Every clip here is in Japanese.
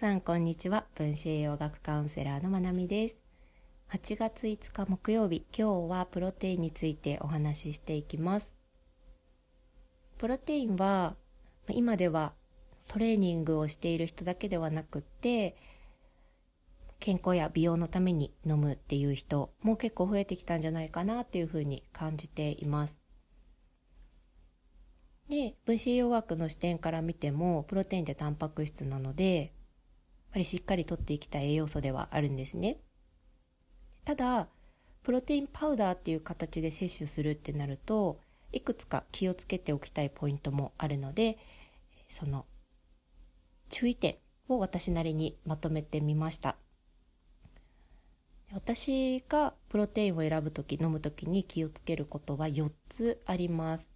さんこんにちは。分子栄養学カウンセラーのまなみです。8月5日木曜日今日はプロテインについてお話ししていきます。プロテインは今ではトレーニングをしている人だけではなくって健康や美容のために飲むっていう人も結構増えてきたんじゃないかなっていうふうに感じています。で分子栄養学の視点から見てもプロテインってタンパク質なのでぱりしっかりとっていきたい栄養素ではあるんですね。ただプロテインパウダーっていう形で摂取するってなるといくつか気をつけておきたいポイントもあるのでその注意点を私なりにまとめてみました。私がプロテインを選ぶ時飲む時に気をつけることは4つあります。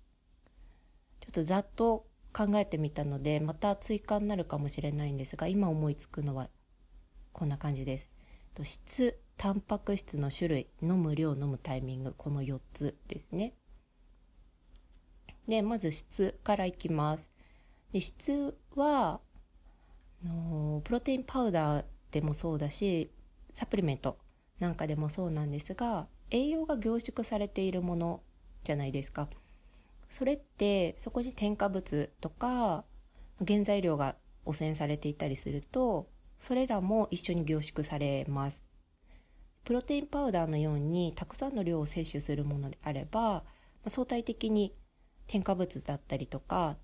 ちょっとざっと考えてみたのでまた追加になるかもしれないんですが今思いつくのはこんな感じです。質タンパク質の種類飲む量飲むタイミング。この4つですね。でまず質からいきます。で質はのプロテインパウダーでもそうだしサプリメントなんかでもそうなんですが栄養が凝縮されているものじゃないですか。それってそこに添加物とか原材料が汚染されていたりするとそれらも一緒に凝縮されます。プロテインパウダーのようにたくさんの量を摂取するものであれば相対的に添加物だったりとか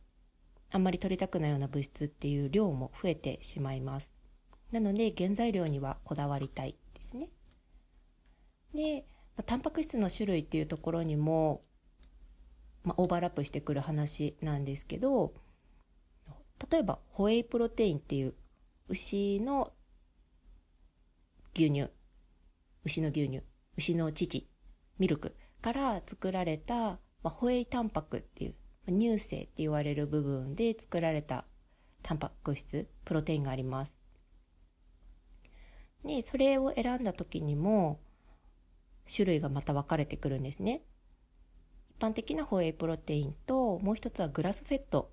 あんまり取りたくないような物質っていう量も増えてしまいます。なので原材料にはこだわりたいですね。でタンパク質の種類っていうところにもまあ、オーバーラップしてくる話なんですけど例えばホエイプロテインっていう牛の牛乳牛の牛乳牛の乳ミルクから作られた、まあ、ホエイタンパクっていう乳製って言われる部分で作られたタンパク質プロテインがあります。でそれを選んだ時にも種類がまた分かれてくるんですね。般的なホエイプロテインともう一つはグラスフェット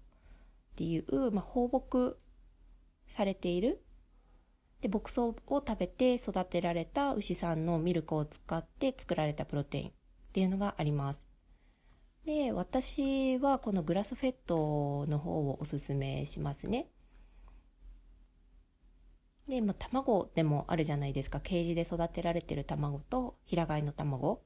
っていう、まあ、放牧されている。で牧草を食べて育てられた牛さんのミルクを使って作られたプロテインっていうのがあります。で私はこのグラスフェットの方をおすすめしますね。で、まあ、卵でもあるじゃないですか。ケージで育てられてる卵と平飼いの卵。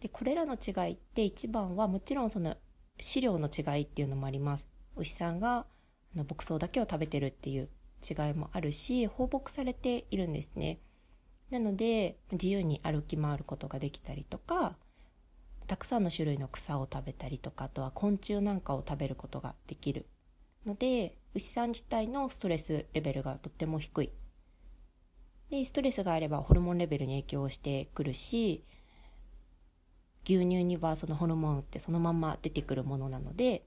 でこれらの違いって一番はもちろんその飼料の違いっていうのもあります。牛さんがあの牧草だけを食べてるっていう違いもあるし放牧されているんですね。なので自由に歩き回ることができたりとかたくさんの種類の草を食べたりとかあとは昆虫なんかを食べることができるので牛さん自体のストレスレベルがとっても低い。でストレスがあればホルモンレベルに影響してくるし牛乳にはそのホルモンってそのまま出てくるものなので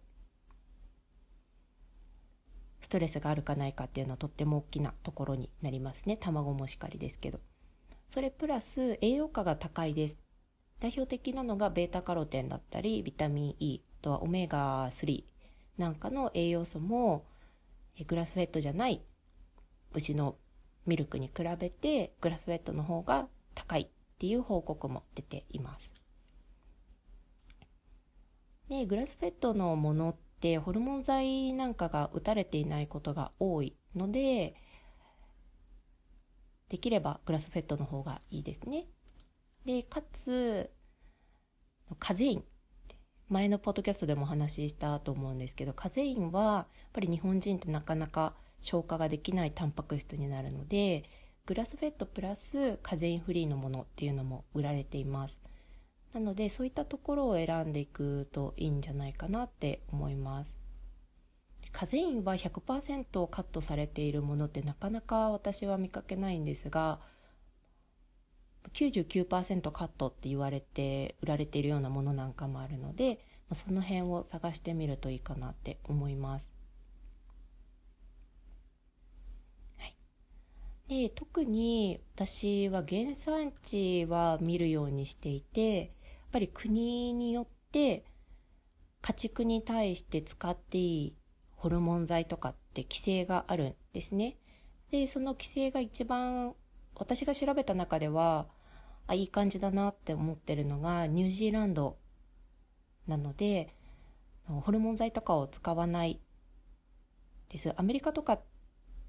ストレスがあるかないかっていうのはとっても大きなところになりますね。卵もしかりですけど。それプラス栄養価が高いです。代表的なのがベータカロテンだったりビタミン E あとはオメガ3なんかの栄養素もグラスフェットじゃない牛のミルクに比べてグラスフェットの方が高いっていう報告も出ています。でグラスフェットのものってホルモン剤なんかが打たれていないことが多いのでできればグラスフェットの方がいいですね。でかつカゼイン。前のポッドキャストでもお話ししたと思うんですけどカゼインはやっぱり日本人ってなかなか消化ができないタンパク質になるのでグラスフェットプラスカゼインフリーのものっていうのも売られています。なのでそういったところを選んでいくといいんじゃないかなって思いますカゼインは100%カットされているものってなかなか私は見かけないんですが99%カットって言われて売られているようなものなんかもあるのでその辺を探してみるといいかなって思います。はい、で特に私は原産地は見るようにしていてっぱり国によって家畜に対して使っていいホルモン剤とかって規制があるんですね。でその規制が一番私が調べた中ではあいい感じだなって思ってるのがニュージーランドなのでホルモン剤とかを使わないですアメリカとかっ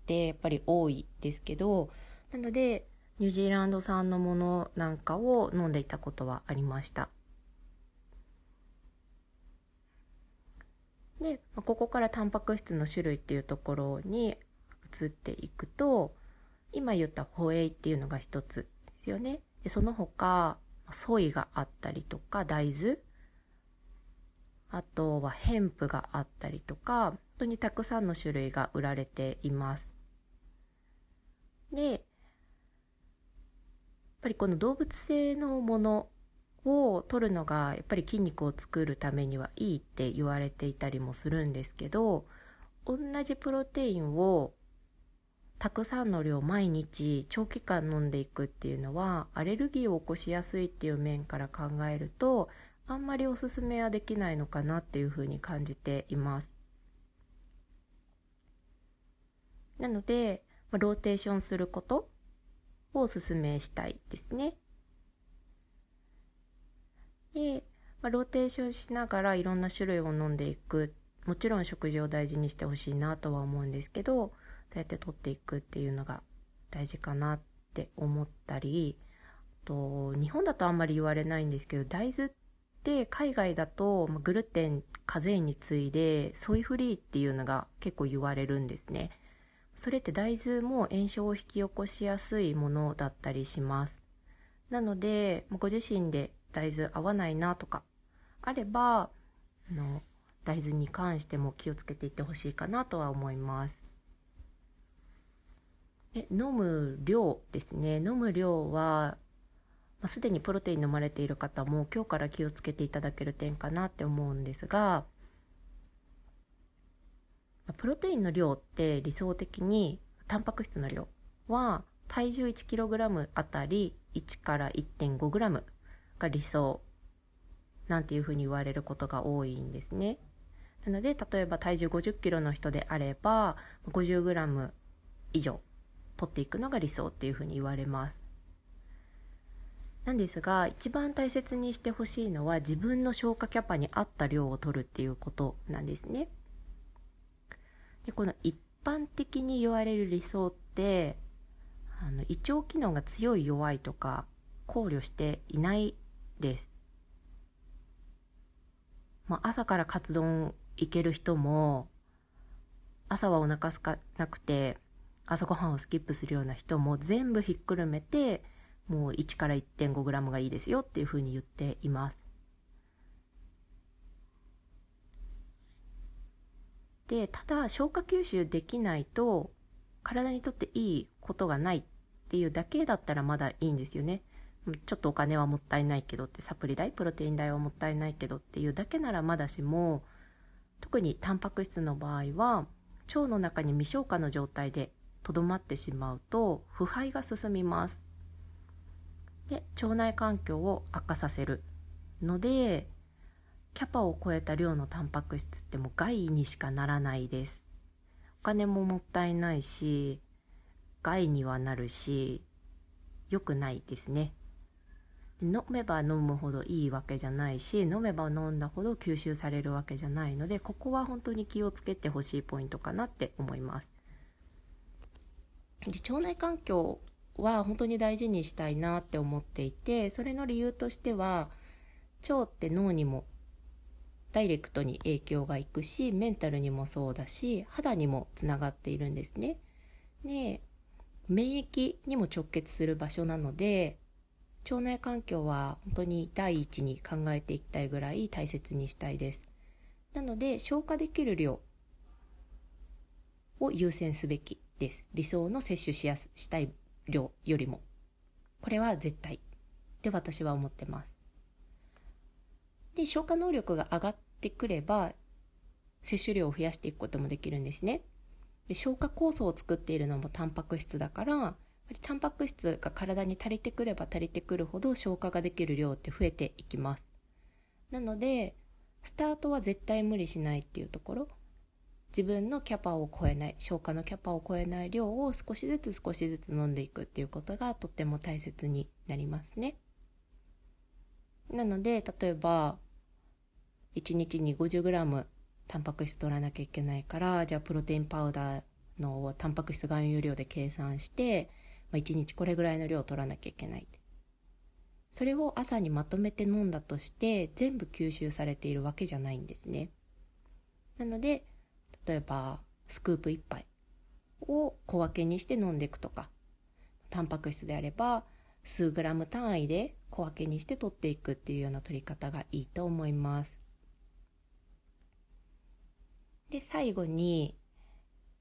てやっぱり多いですけどなのでニュージーランド産のものなんかを飲んでいたことはありました。でここからタンパク質の種類っていうところに移っていくと今言ったホエイっていうのが一つですよね。でその他ソイがあったりとか大豆。あとはヘンプがあったりとか本当にたくさんの種類が売られています。でぱりこの動物性のものを取るのがやっぱり筋肉を作るためにはいいって言われていたりもするんですけど同じプロテインをたくさんの量毎日長期間飲んでいくっていうのはアレルギーを起こしやすいっていう面から考えるとあんまりおすすめはできないのかなっていうふうに感じています。なので、ローテーションすることをおすすめしたいですね。で、まあ、ローテーションしながらいろんな種類を飲んでいくもちろん食事を大事にしてほしいなとは思うんですけどそうやって取っていくっていうのが大事かなって思ったりと日本だとあんまり言われないんですけど大豆って海外だとグルテンカゼインに次いでソイフリーっていうのが結構言われるんですねそれって大豆も炎症を引き起こしやすいものだったりします。なのでご自身で大豆合わないなとかあればあの大豆に関しても気をつけていってほしいかなとは思います。で飲む量ですね。飲む量は、まあ、すでにプロテイン飲まれている方も今日から気をつけていただける点かなって思うんですがプロテインの量って理想的にタンパク質の量は体重 1kg あたり1から 1.5g が理想なんていうふうに言われることが多いんですね。なので例えば体重 50kg の人であれば 50g 以上取っていくのが理想っていうふうに言われます。なんですが一番大切にしてほしいのは自分の消化キャパに合った量を取るっていうことなんですね。でこの一般的に言われる理想ってあの胃腸機能が強い弱いとか考慮していないです。まあ、朝からカツ丼行ける人も朝はお腹すかなくて朝ごはんをスキップするような人も全部ひっくるめてもう1から 1.5g がいいですよっていうふうに言っています。でただ消化吸収できないと体にとっていいことがないっていうだけだったらまだいいんですよね。ちょっとお金はもったいないけどってサプリ代プロテイン代はもったいないけどっていうだけならまだしも特にタンパク質の場合は腸の中に未消化の状態でとどまってしまうと腐敗が進みますで腸内環境を悪化させるのでキャパを超えた量のタンパク質ってもう害にしかならないです。お金ももったいないし害にはなるし良くないですね。飲めば飲むほどいいわけじゃないし飲めば飲んだほど吸収されるわけじゃないのでここは本当に気をつけてほしいポイントかなって思います。で腸内環境は本当に大事にしたいなって思っていてそれの理由としては腸って脳にもダイレクトに影響がいくしメンタルにもそうだし肌にもつながっているんですね。で免疫にも直結する場所なので腸内環境は本当に第一に考えていきたいぐらい大切にしたいです。なので消化できる量を優先すべきです。理想の摂取しやすしたい量よりも。これは絶対って私は思ってます。で、消化能力が上がってくれば、摂取量を増やしていくこともできるんですね。で消化酵素を作っているのもタンパク質だから、タンパク質が体に足りてくれば足りてくるほど消化ができる量って増えていきます。なので、スタートは絶対無理しないっていうところ。自分のキャパを超えない消化のキャパを超えない量を少しずつ少しずつ飲んでいくっていうことがとっても大切になりますね。なので例えば1日に 50g タンパク質取らなきゃいけないからじゃあプロテインパウダーのタンパク質含有量で計算して、まあ、1日これぐらいの量を取らなきゃいけない。それを朝にまとめて飲んだとして全部吸収されているわけじゃないんですね。なので例えばスクープ1杯を小分けにして飲んでいくとかタンパク質であれば数グラム単位で小分けにして取っていくっていうような取り方がいいと思います。で最後に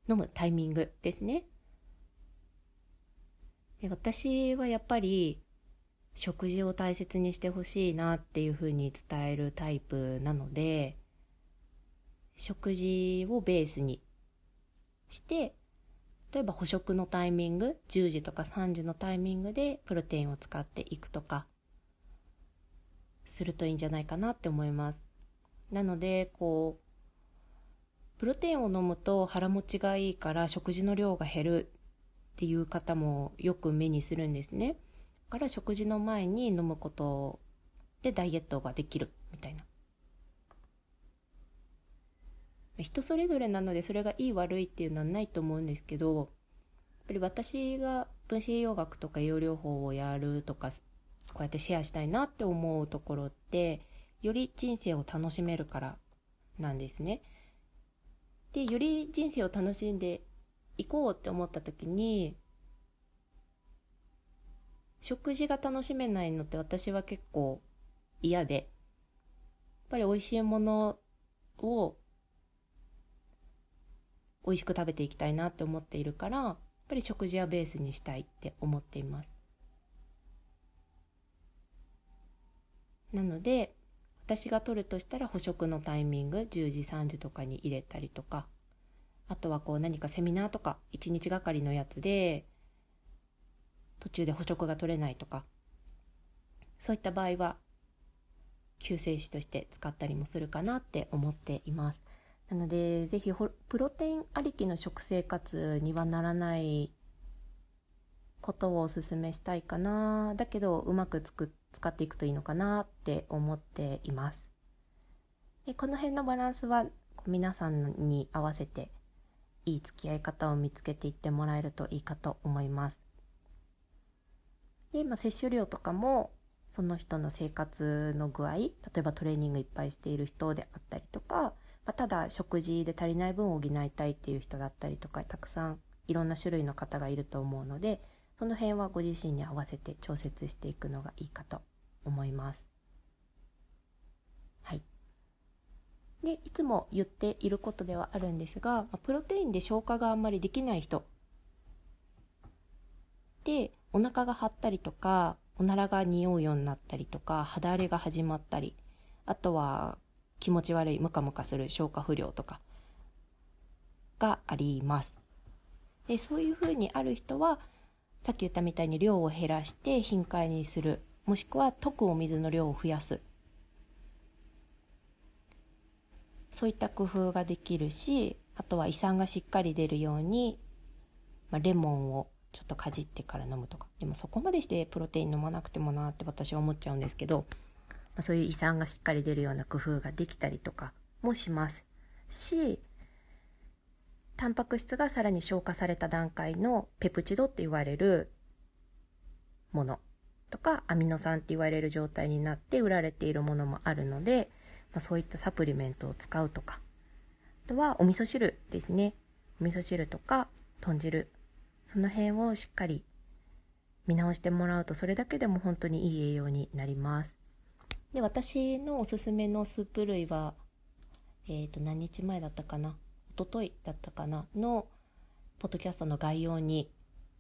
飲むタイミングですね。で私はやっぱり食事を大切にしてほしいなっていうふうに伝えるタイプなので食事をベースにして例えば捕食のタイミング10時とか3時のタイミングでプロテインを使っていくとかするといいんじゃないかなって思います。なのでこうプロテインを飲むと腹持ちがいいから食事の量が減るっていう方もよく目にするんですねから食事の前に飲むことでダイエットができるみたいな人それぞれなのでそれがいい悪いっていうのはないと思うんですけどやっぱり私が分子栄養学とか栄養療法をやるとかこうやってシェアしたいなって思うところってより人生を楽しめるからなんですね。でより人生を楽しんでいこうって思った時に食事が楽しめないのって私は結構嫌で、やっぱり美味しいものを美味しく食べていきたいなって思っているから、やっぱり食事はベースにしたいって思っています。なので、私が取るとしたら捕食のタイミング10時3時とかに入れたりとか。あとはこう何かセミナーとか1日がかりのやつで途中で捕食が取れないとか。そういった場合は救世主として使ったりもするかなって思っています。なのでぜひプロテインありきの食生活にはならないことをおすすめしたいかな。だけどうまくつく使っていくといいのかなって思っています。でこの辺のバランスは皆さんに合わせていい付き合い方を見つけていってもらえるといいかと思います。で、まあ、摂取量とかもその人の生活の具合例えばトレーニングいっぱいしている人であったりとか、まあ、ただ食事で足りない分を補いたいっていう人だったりとかたくさんいろんな種類の方がいると思うのでその辺はご自身に合わせて調節していくのがいいかと思います。はい。で、いつも言っていることではあるんですが、プロテインで消化があんまりできない人でお腹が張ったりとかおならが匂うようになったりとか肌荒れが始まったりあとは気持ち悪いムカムカする消化不良とかがありますでそういうふうにある人はさっき言ったみたいに量を減らして頻回にする。もしくは溶くお水の量を増やす。そういった工夫ができるしあとは胃酸がしっかり出るように、まあ、レモンをちょっとかじってから飲むとか。でもそこまでしてプロテイン飲まなくてもなって私は思っちゃうんですけど、まあ、そういう胃酸がしっかり出るような工夫ができたりとかもします。しタンパク質がさらに消化された段階のペプチドって言われるものとかアミノ酸って言われる状態になって売られているものもあるので、まあ、そういったサプリメントを使うとか。あとはお味噌汁ですね。お味噌汁とか豚汁。その辺をしっかり見直してもらうとそれだけでも本当にいい栄養になります。で私のおすすめのスープ類はえっ、ー、と何日前だったかな。一昨日だったかなのポッドキャストの概要に、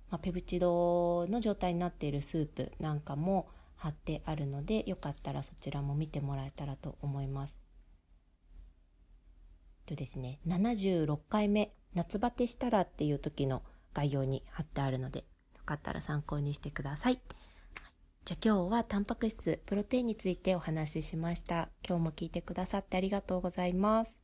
まあ、ペプチドの状態になっているスープなんかも貼ってあるのでよかったらそちらも見てもらえたらと思いますとですね76回目夏バテしたらっていう時の概要に貼ってあるので、よかったら参考にしてください。じゃあ今日はタンパク質、プロテインについてお話ししました。今日も聞いてくださってありがとうございます。